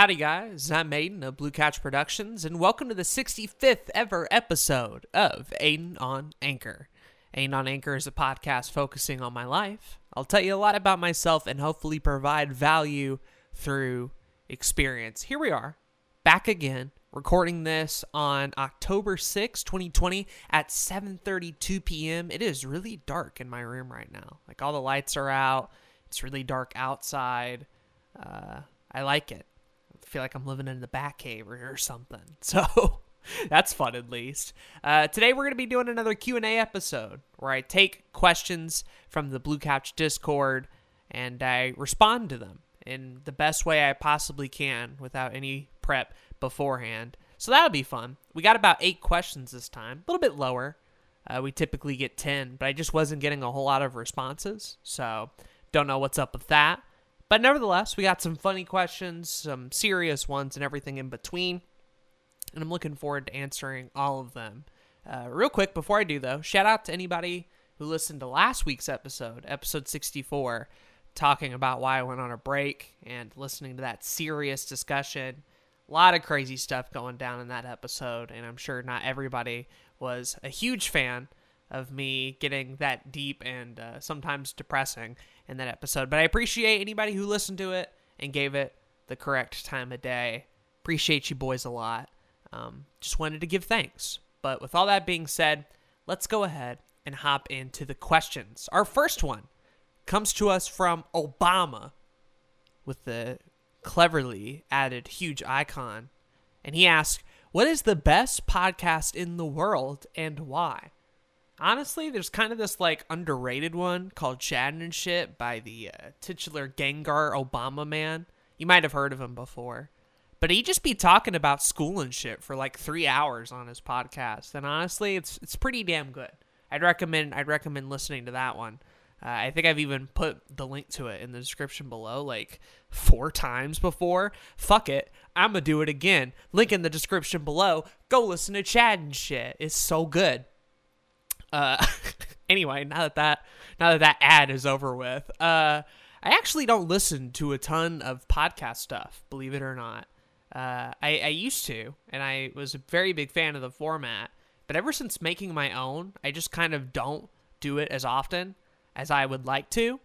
Howdy, guys. I'm Aiden of Blue Couch Productions, and welcome to the 65th ever episode of Aiden on Anchor. Aiden on Anchor is a podcast focusing on my life. I'll tell you a lot about myself and hopefully provide value through experience. Here we are, back again, recording this on October 6, 2020 at 7:32 p.m. It is really dark in my room right now. Like all the lights are out. It's really dark outside. Uh, I like it. Feel like I'm living in the back cave or, or something. So that's fun at least. Uh, today we're going to be doing another Q&A episode where I take questions from the Blue Couch Discord and I respond to them in the best way I possibly can without any prep beforehand. So that'll be fun. We got about eight questions this time, a little bit lower. Uh, we typically get 10, but I just wasn't getting a whole lot of responses. So don't know what's up with that. But nevertheless, we got some funny questions, some serious ones, and everything in between. And I'm looking forward to answering all of them. Uh, real quick, before I do, though, shout out to anybody who listened to last week's episode, episode 64, talking about why I went on a break and listening to that serious discussion. A lot of crazy stuff going down in that episode, and I'm sure not everybody was a huge fan of me getting that deep and uh, sometimes depressing in that episode. But I appreciate anybody who listened to it and gave it the correct time of day. Appreciate you boys a lot. Um, just wanted to give thanks. But with all that being said, let's go ahead and hop into the questions. Our first one comes to us from Obama with the cleverly added huge icon. And he asks, What is the best podcast in the world and why? Honestly, there's kind of this like underrated one called Chad and Shit by the uh, titular Gengar Obama man. You might have heard of him before. But he just be talking about school and shit for like three hours on his podcast. And honestly, it's it's pretty damn good. I'd recommend I'd recommend listening to that one. Uh, I think I've even put the link to it in the description below like four times before. Fuck it. I'm going to do it again. Link in the description below. Go listen to Chad and shit. It's so good. Uh, anyway, now that that now that that ad is over with, uh, I actually don't listen to a ton of podcast stuff. Believe it or not, uh, I, I used to, and I was a very big fan of the format. But ever since making my own, I just kind of don't do it as often as I would like to.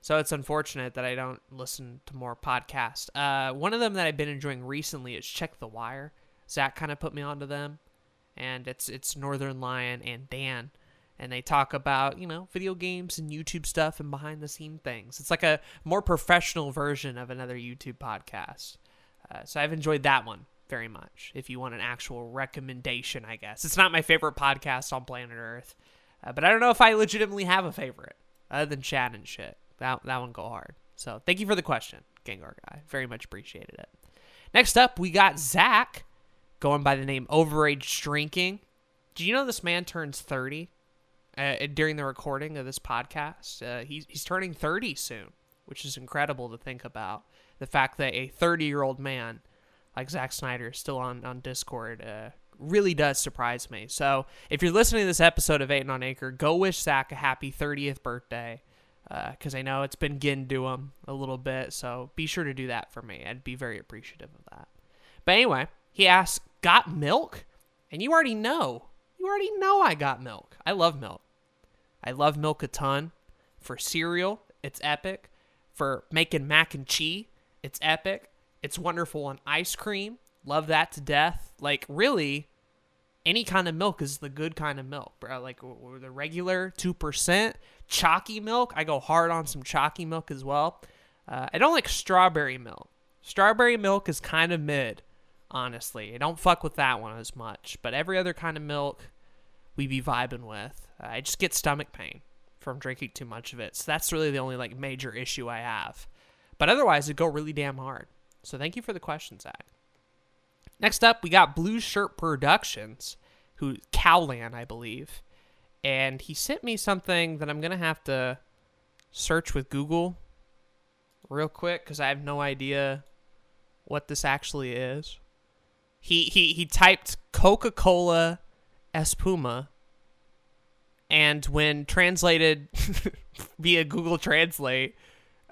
So it's unfortunate that I don't listen to more podcasts. Uh, one of them that I've been enjoying recently is Check the Wire. Zach kind of put me onto them, and it's it's Northern Lion and Dan and they talk about you know video games and youtube stuff and behind the scene things. It's like a more professional version of another youtube podcast. Uh, so i've enjoyed that one very much if you want an actual recommendation i guess. It's not my favorite podcast on planet earth uh, but i don't know if i legitimately have a favorite other than chat and shit. That, that one go hard. So thank you for the question gengar guy. Very much appreciated it. Next up we got zach going by the name overage drinking. Do you know this man turns 30 uh, during the recording of this podcast. Uh, he's, he's turning 30 soon, which is incredible to think about. The fact that a 30 year old man like Zack Snyder is still on, on Discord uh, really does surprise me. So if you're listening to this episode of Aiden on Anchor, go wish Zach a happy 30th birthday because uh, I know it's been getting to him a little bit. So be sure to do that for me. I'd be very appreciative of that. But anyway, he asks, Got milk? And you already know. You already know I got milk. I love milk. I love milk a ton. For cereal, it's epic. For making mac and cheese, it's epic. It's wonderful on ice cream. Love that to death. Like, really, any kind of milk is the good kind of milk, bro. Like, the regular 2%. Chalky milk, I go hard on some chalky milk as well. Uh, I don't like strawberry milk. Strawberry milk is kind of mid, honestly. I don't fuck with that one as much. But every other kind of milk, we be vibing with. I just get stomach pain from drinking too much of it. So that's really the only like major issue I have. But otherwise, it go really damn hard. So thank you for the question, Zach. Next up, we got Blue Shirt Productions, who Cowland, I believe, and he sent me something that I'm gonna have to search with Google real quick because I have no idea what this actually is. He he he typed Coca Cola Espuma. And when translated via Google Translate,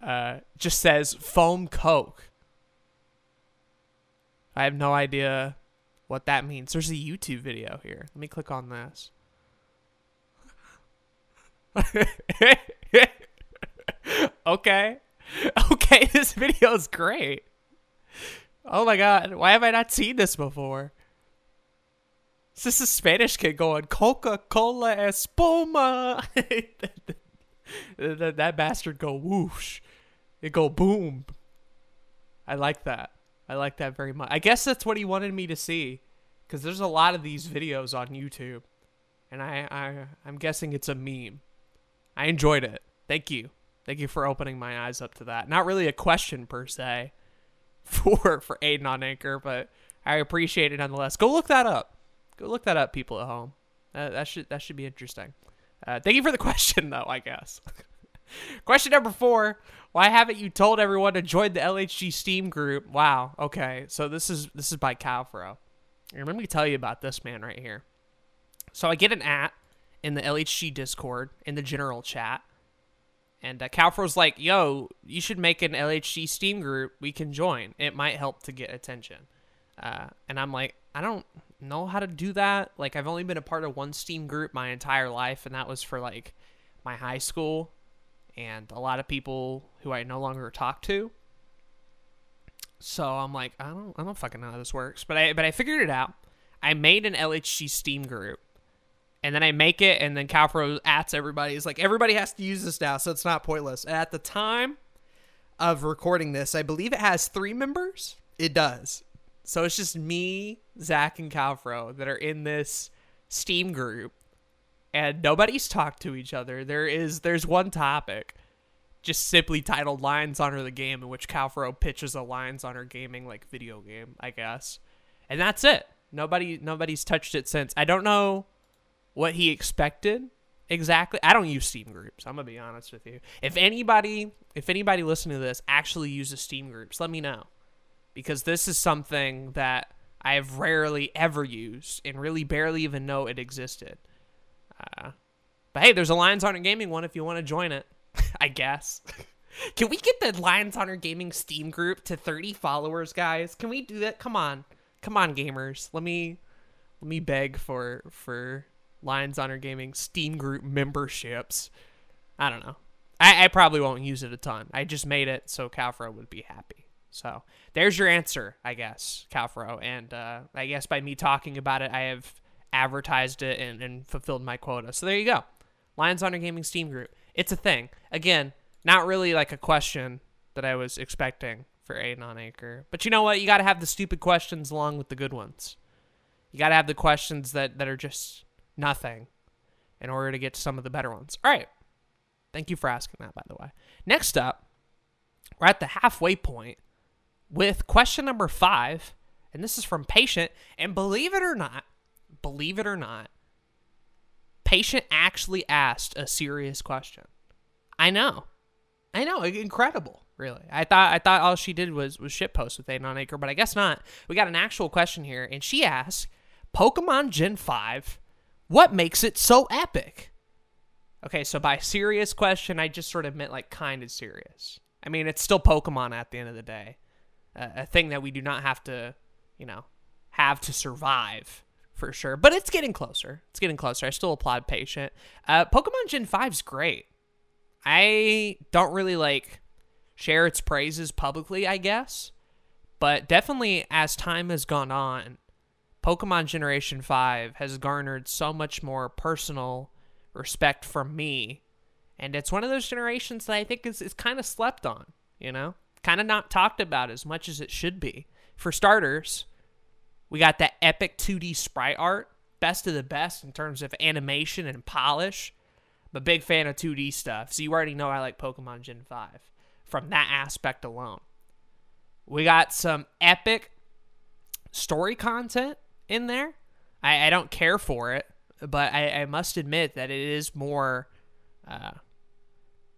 uh, just says foam Coke. I have no idea what that means. There's a YouTube video here. Let me click on this. okay. Okay, this video is great. Oh my god, why have I not seen this before? Is this a Spanish kid going Coca Cola Espuma? that, that bastard go whoosh. It go boom. I like that. I like that very much. I guess that's what he wanted me to see, because there's a lot of these videos on YouTube, and I, I I'm guessing it's a meme. I enjoyed it. Thank you. Thank you for opening my eyes up to that. Not really a question per se for for Aiden on Anchor, but I appreciate it nonetheless. Go look that up. Go look that up, people at home. Uh, that should that should be interesting. Uh, thank you for the question, though. I guess. question number four: Why haven't you told everyone to join the LHG Steam group? Wow. Okay, so this is this is by Calfro. Let me tell you about this man right here. So I get an at in the LHG Discord in the general chat and uh, Calfro's like, yo, you should make an LHG Steam group. We can join. It might help to get attention. Uh, and I'm like, I don't know how to do that. Like, I've only been a part of one Steam group my entire life, and that was for like my high school and a lot of people who I no longer talk to. So I'm like, I don't, I don't fucking know how this works. But I, but I figured it out. I made an LHG Steam group and then I make it, and then Calfro ats everybody. He's like, everybody has to use this now, so it's not pointless. At the time of recording this, I believe it has three members. It does. So it's just me, Zach, and Calfro that are in this Steam group, and nobody's talked to each other. There is there's one topic, just simply titled "Lions Honor the Game," in which Calfro pitches a Lions Honor Gaming like video game, I guess, and that's it. Nobody nobody's touched it since. I don't know what he expected exactly. I don't use Steam groups. I'm gonna be honest with you. If anybody, if anybody listening to this actually uses Steam groups, let me know, because this is something that I have rarely ever used and really barely even know it existed. Uh, but hey, there's a Lions Honor Gaming one if you want to join it. I guess. Can we get the Lions Honor Gaming Steam group to 30 followers, guys? Can we do that? Come on, come on, gamers. Let me let me beg for for Lions Honor Gaming Steam Group memberships. I don't know. I, I probably won't use it a ton. I just made it so Calfro would be happy. So there's your answer, I guess, Calfro. And uh, I guess by me talking about it, I have advertised it and, and fulfilled my quota. So there you go. Lions Honor Gaming Steam Group. It's a thing. Again, not really like a question that I was expecting for Aiden on Anchor. But you know what? You got to have the stupid questions along with the good ones. You got to have the questions that, that are just nothing in order to get to some of the better ones. All right. Thank you for asking that, by the way. Next up, we're at the halfway point with question number five. And this is from Patient. And believe it or not, believe it or not, Patient actually asked a serious question. I know. I know. Incredible, really. I thought I thought all she did was was shit post with Aiden on Anchor, but I guess not. We got an actual question here, and she asked Pokemon Gen 5 what makes it so epic? Okay, so by serious question, I just sort of meant like kind of serious. I mean, it's still Pokemon at the end of the day, a thing that we do not have to, you know, have to survive for sure. But it's getting closer. It's getting closer. I still applaud Patient. Uh, Pokemon Gen 5's great. I don't really like share its praises publicly, I guess. But definitely as time has gone on, Pokemon Generation 5 has garnered so much more personal respect from me. And it's one of those generations that I think is, is kind of slept on, you know? Kind of not talked about as much as it should be. For starters, we got that epic 2D sprite art, best of the best in terms of animation and polish. I'm a big fan of 2D stuff, so you already know I like Pokemon Gen 5 from that aspect alone. We got some epic story content in there. I, I don't care for it, but I, I must admit that it is more uh,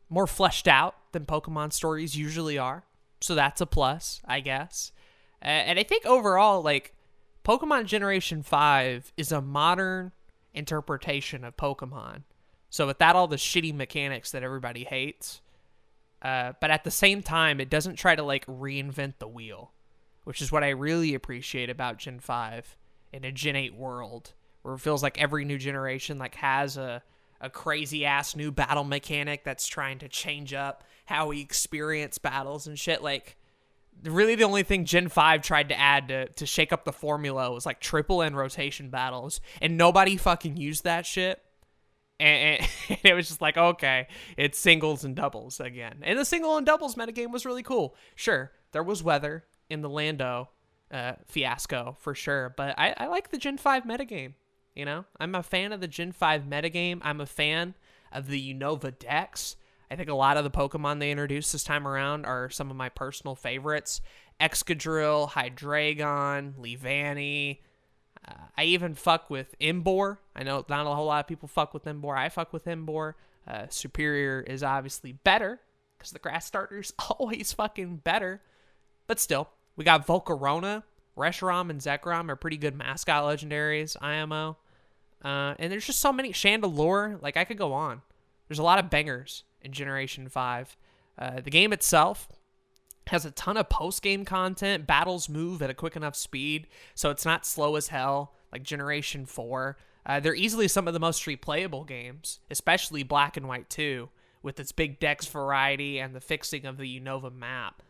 more fleshed out than Pokemon stories usually are. So that's a plus, I guess. And I think overall, like Pokemon Generation Five is a modern interpretation of Pokemon. So without all the shitty mechanics that everybody hates, uh, but at the same time, it doesn't try to like reinvent the wheel which is what I really appreciate about Gen 5 in a Gen 8 world, where it feels like every new generation like has a a crazy ass new battle mechanic that's trying to change up how we experience battles and shit. Like, really, the only thing Gen 5 tried to add to, to shake up the formula was like triple and rotation battles, and nobody fucking used that shit. And, and it was just like, okay, it's singles and doubles again. And the single and doubles metagame was really cool. Sure, there was weather in the Lando uh, fiasco for sure, but I, I like the Gen 5 metagame. You know, I'm a fan of the Gen 5 metagame. I'm a fan of the Unova Dex. I think a lot of the Pokemon they introduced this time around are some of my personal favorites. Excadrill, Hydreigon, Leavanny. Uh, I even fuck with Emboar. I know not a whole lot of people fuck with Emboar. I fuck with Emboar. Uh, Serperior is obviously better because the grass starter's always fucking better. But still, we got Volcarona. Reshiram and Zekrom are pretty good mascot legendaries, IMO. Uh, and there's just so many Chandelure. Like I could go on. There's a lot of bangers in Generation Five. Uh, the game itself has a ton of post game content. Battles move at a quick enough speed, so it's not slow as hell like Generation Four. Uh, they're easily some of the most replayable games, especially Black and White 2, with its big dex variety and the fixing of the Unova map.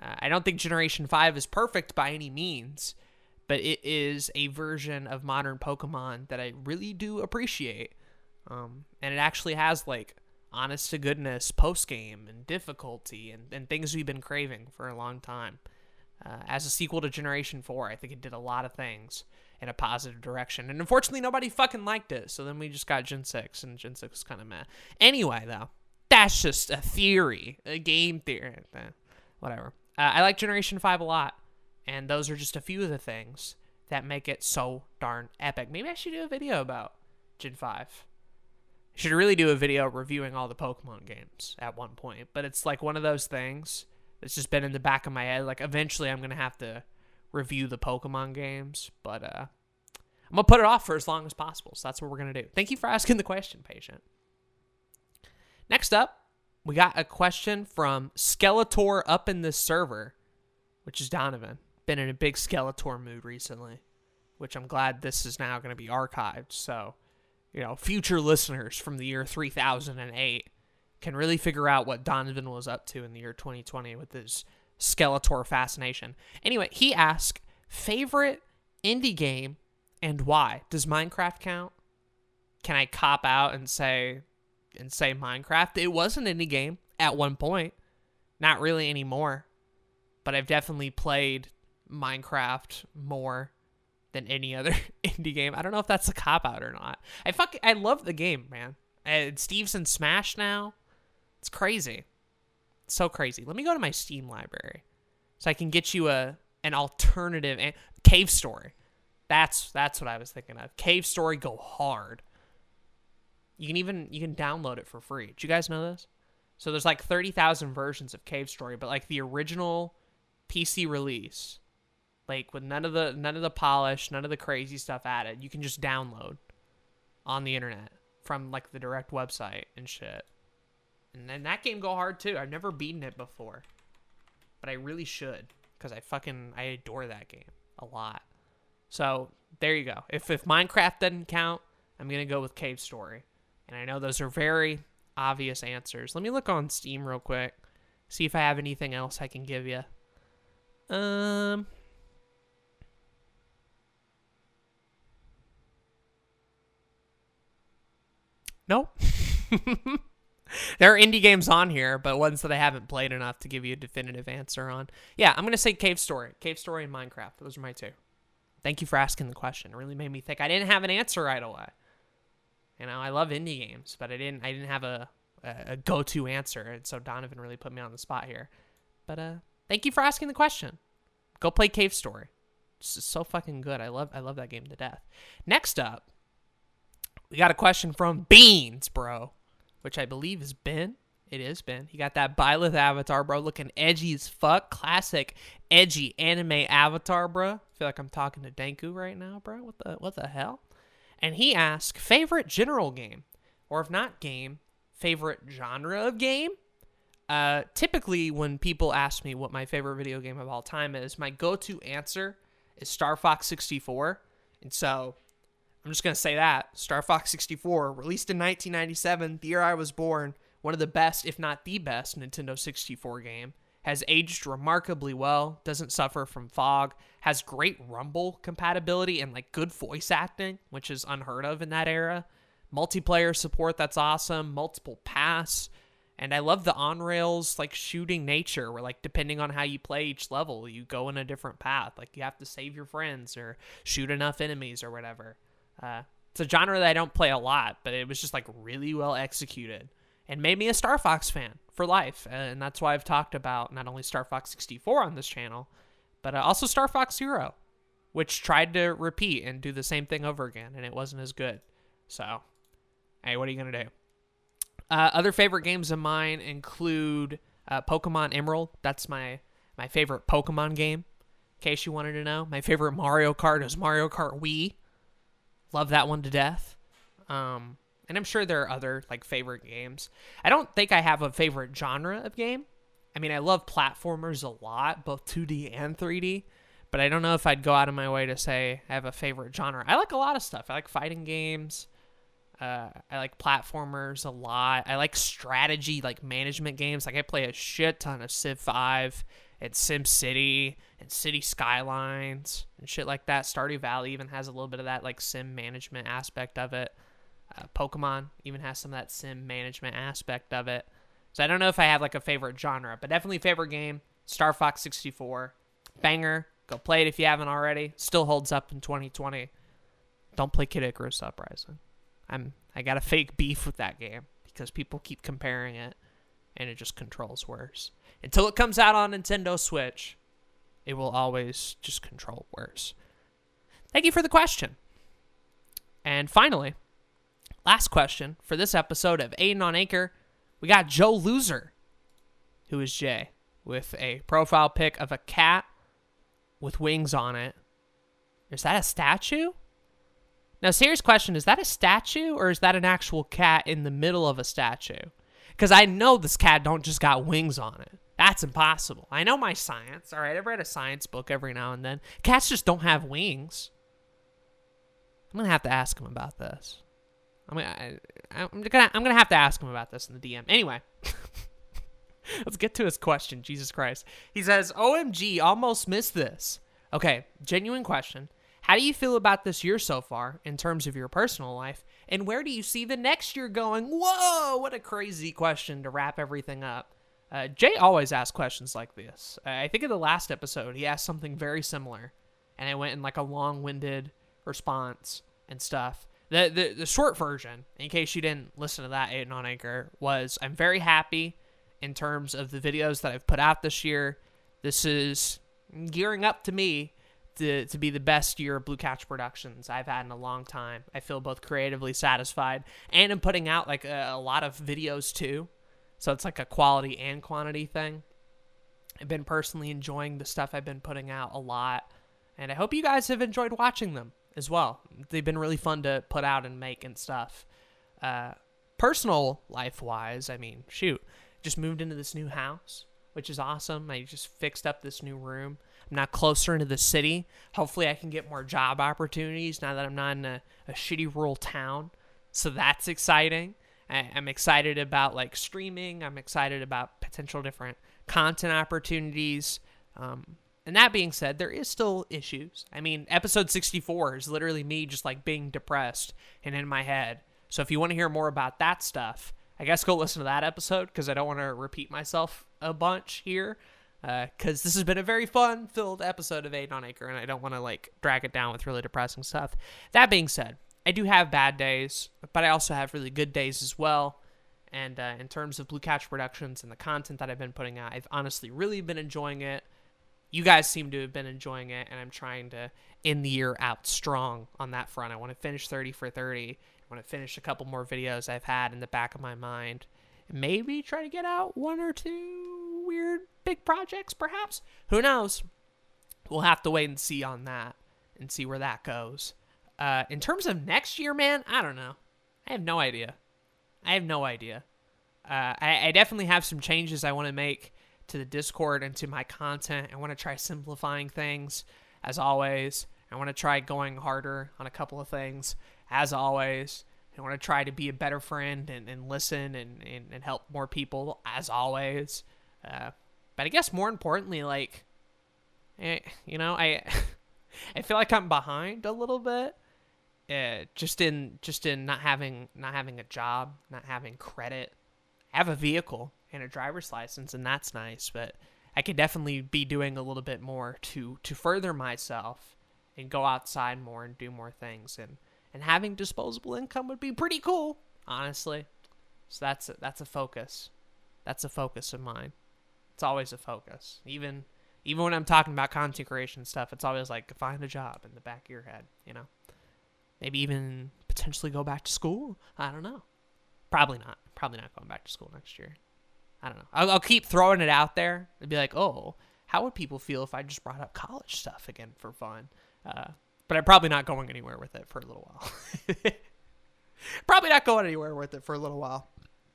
Uh, I don't think Generation 5 is perfect by any means, but it is a version of modern Pokemon that I really do appreciate. Um, and it actually has like honest to goodness post game and difficulty and, and things we've been craving for a long time. Uh, as a sequel to Generation 4, I think it did a lot of things in a positive direction. And unfortunately, nobody fucking liked it. So then we just got Gen 6, and Gen 6 was kind of meh. Anyway, though, that's just a theory, a game theory. Eh, whatever. Uh, I like Generation 5 a lot. And those are just a few of the things that make it so darn epic. Maybe I should do a video about Gen 5. Should really do a video reviewing all the Pokemon games at one point. But it's like one of those things that's just been in the back of my head. Like eventually I'm to have to review the Pokemon games. But uh, I'm to put it off for as long as possible. So that's what we're to do. Thank you for asking the question, patient. Next up, we got a question from Skeletor up in the server, which is Donovan. Been in a big Skeletor mood recently, which I'm glad this is now to be archived. So, you know, future listeners from the year 3008 can really figure out what Donovan was up to in the year 2020 with his Skeletor fascination. Anyway, he asked, favorite indie game and why? Does Minecraft count? Can I cop out and say and say Minecraft. It was an indie game at one point, not really anymore, but I've definitely played Minecraft more than any other indie game. I don't know if that's a cop out or not. I fuck I love the game, man. And Steve's in Smash now. It's crazy. It's so crazy. Let me go to my Steam library so I can get you a an alternative Cave Story. That's that's what I was thinking of. Cave Story go hard. You can even you can download it for free. Did you guys know this? So there's like 30,000 versions of Cave Story, but like the original PC release, like with none of the none of the polish, none of the crazy stuff added, you can just download on the internet from like the direct website and shit. And then that game go hard too. I've never beaten it before. But I really should cuz I fucking I adore that game a lot. So, there you go. If if Minecraft doesn't count, I'm to go with Cave Story. And I know those are very obvious answers. Let me look on Steam real quick. See if I have anything else I can give you. Um Nope. there are indie games on here, but ones that I haven't played enough to give you a definitive answer on. Yeah, I'm to say Cave Story. Cave Story and Minecraft. Those are my two. Thank you for asking the question. It really made me think. I didn't have an answer right away. You know, I love indie games, but I didn't I didn't have a a, go-to answer, and so Donovan really put me on the spot here. But uh, thank you for asking the question. Go play Cave Story. It's so fucking good. I love I love that game to death. Next up, we got a question from Beans, bro, which I believe is Ben. It is Ben. He got that Byleth avatar, bro, looking edgy as fuck. Classic edgy anime avatar, bro. Feel like I'm talking to Danku right now, bro. What the what the hell? and he asked favorite general game, or if not game, favorite genre of game. Uh, typically, when people ask me what my favorite video game of all time is, my go to answer is Star Fox 64. And so I'm just going to say that Star Fox 64, released in 1997, the year I was born, one of the best, if not the best, Nintendo 64 game. Has aged remarkably well, doesn't suffer from fog, has great rumble compatibility and like good voice acting, which is unheard of in that era. Multiplayer support that's awesome, multiple pass, and I love the on rails like shooting nature where like depending on how you play each level, you go in a different path. Like you have to save your friends or shoot enough enemies or whatever. Uh, it's a genre that I don't play a lot, but it was just like really well executed and made me a Star Fox fan for life. And that's why I've talked about not only Star Fox 64 on this channel, but uh, also Star Fox Zero, which tried to repeat and do the same thing over again, and it wasn't as good. So, hey, what are you going to do? Uh, other favorite games of mine include uh, Pokemon Emerald. That's my, my favorite Pokemon game, in case you wanted to know. My favorite Mario Kart is Mario Kart Wii. Love that one to death. Um, and I'm sure there are other like favorite games. I don't think I have a favorite genre of game. I mean, I love platformers a lot, both 2D and 3D, but I don't know if I'd go out of my way to say I have a favorite genre. I like a lot of stuff. I like fighting games. Uh, I like platformers a lot. I like strategy, like management games. Like I play a shit ton of Civ 5 and Sim City and City Skylines and shit like that. Stardew Valley even has a little bit of that like sim management aspect of it. Uh, Pokemon even has some of that sim management aspect of it. So I don't know if I have like a favorite genre, but definitely favorite game. Star Fox 64, banger. Go play it if you haven't already. Still holds up in 2020. Don't play Kid Icarus Uprising. I'm I got a fake beef with that game because people keep comparing it, and it just controls worse. Until it comes out on Nintendo Switch, it will always just control worse. Thank you for the question. And finally, Last question for this episode of Aiden on Anchor. We got Joe Loser, who is Jay, with a profile pic of a cat with wings on it. Is that a statue? Now, serious question is that a statue or is that an actual cat in the middle of a statue? Because I know this cat don't just got wings on it. That's impossible. I know my science. All right, I've read a science book every now and then. Cats just don't have wings. I'm gonna have to ask him about this. I'm gonna, I, am gonna, I'm gonna have to ask him about this in the DM. Anyway, let's get to his question. Jesus Christ, he says, "OMG, almost missed this." Okay, genuine question. How do you feel about this year so far in terms of your personal life? And where do you see the next year going? Whoa, what a crazy question to wrap everything up. Uh, Jay always asks questions like this. Uh, I think in the last episode, he asked something very similar, and I went in like a long winded response and stuff. The, the the short version, in case you didn't listen to that Aiden on Anchor, was I'm very happy in terms of the videos that I've put out this year. This is gearing up to me to, to be the best year of Blue Couch Productions I've had in a long time. I feel both creatively satisfied and I'm putting out like a, a lot of videos too. So it's like a quality and quantity thing. I've been personally enjoying the stuff I've been putting out a lot. And I hope you guys have enjoyed watching them as well. They've been really fun to put out and make and stuff. Uh, personal life wise, I mean, shoot, just moved into this new house, which is awesome. I just fixed up this new room. I'm now closer into the city. Hopefully, I can get more job opportunities now that I'm not in a, a shitty rural town. So that's exciting. I, I'm excited about like streaming. I'm excited about potential different content opportunities. Um, and that being said, there is still issues. I mean, episode 64 is literally me just like being depressed and in my head. So if you want to hear more about that stuff, I guess go listen to that episode because I don't want to repeat myself a bunch here. Because uh, this has been a very fun filled episode of Aiden on Anchor, and I don't want to like drag it down with really depressing stuff. That being said, I do have bad days, but I also have really good days as well. And uh, in terms of Blue Couch Productions and the content that I've been putting out, I've honestly really been enjoying it you guys seem to have been enjoying it, and I'm trying to end the year out strong on that front. I want to finish 30 for 30. I want to finish a couple more videos I've had in the back of my mind. Maybe try to get out one or two weird big projects, perhaps. Who knows? We'll have to wait and see on that and see where that goes. Uh, in terms of next year, man, I don't know. I have no idea. I have no idea. uh, I, I definitely have some changes I want to make to the Discord and to my content. I want to try simplifying things, as always. I want to try going harder on a couple of things, as always. I want to try to be a better friend and, and listen and, and, and help more people, as always. Uh, but I guess more importantly, like, eh, you know, I I feel like I'm behind a little bit. Uh, just in just in not having not having a job, not having credit. I have a vehicle and a driver's license, and that's nice. But I could definitely be doing a little bit more to to further myself and go outside more and do more things. And and having disposable income would be pretty cool, honestly. So that's a, that's a focus. That's a focus of mine. It's always a focus, even even when I'm talking about content creation stuff. It's always like find a job in the back of your head, you know. Maybe even potentially go back to school. I don't know. Probably not. Probably not going back to school next year. I don't know. I'll, I'll keep throwing it out there and be like, oh, how would people feel if I just brought up college stuff again for fun? Uh, but I'm probably not going anywhere with it for a little while. probably not going anywhere with it for a little while.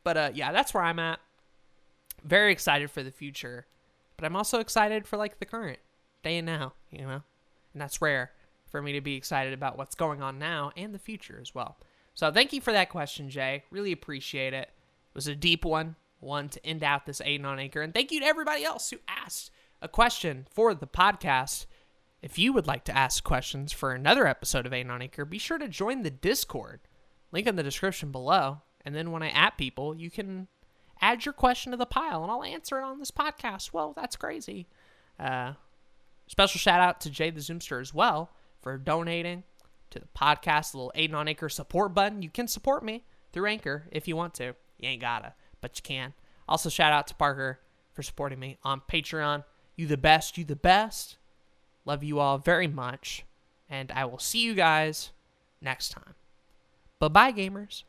But uh, yeah, that's where I'm at. Very excited for the future, but I'm also excited for like the current day and now, you know, and that's rare for me to be excited about what's going on now and the future as well. So thank you for that question, Jay. Really appreciate it. It was a deep one, one to end out this Aiden on Anchor. And thank you to everybody else who asked a question for the podcast. If you would like to ask questions for another episode of Aiden on Anchor, be sure to join the Discord. Link in the description below. And then when I at people, you can add your question to the pile and I'll answer it on this podcast. Well, that's crazy. Uh, special shout out to Jay the Zoomster as well for donating to the podcast, little Aiden on Anchor support button. You can support me through Anchor if you want to. You ain't gotta, but you can. Also, shout out to Parker for supporting me on Patreon. You the best, you the best. Love you all very much. And I will see you guys next time. Bye bye, gamers.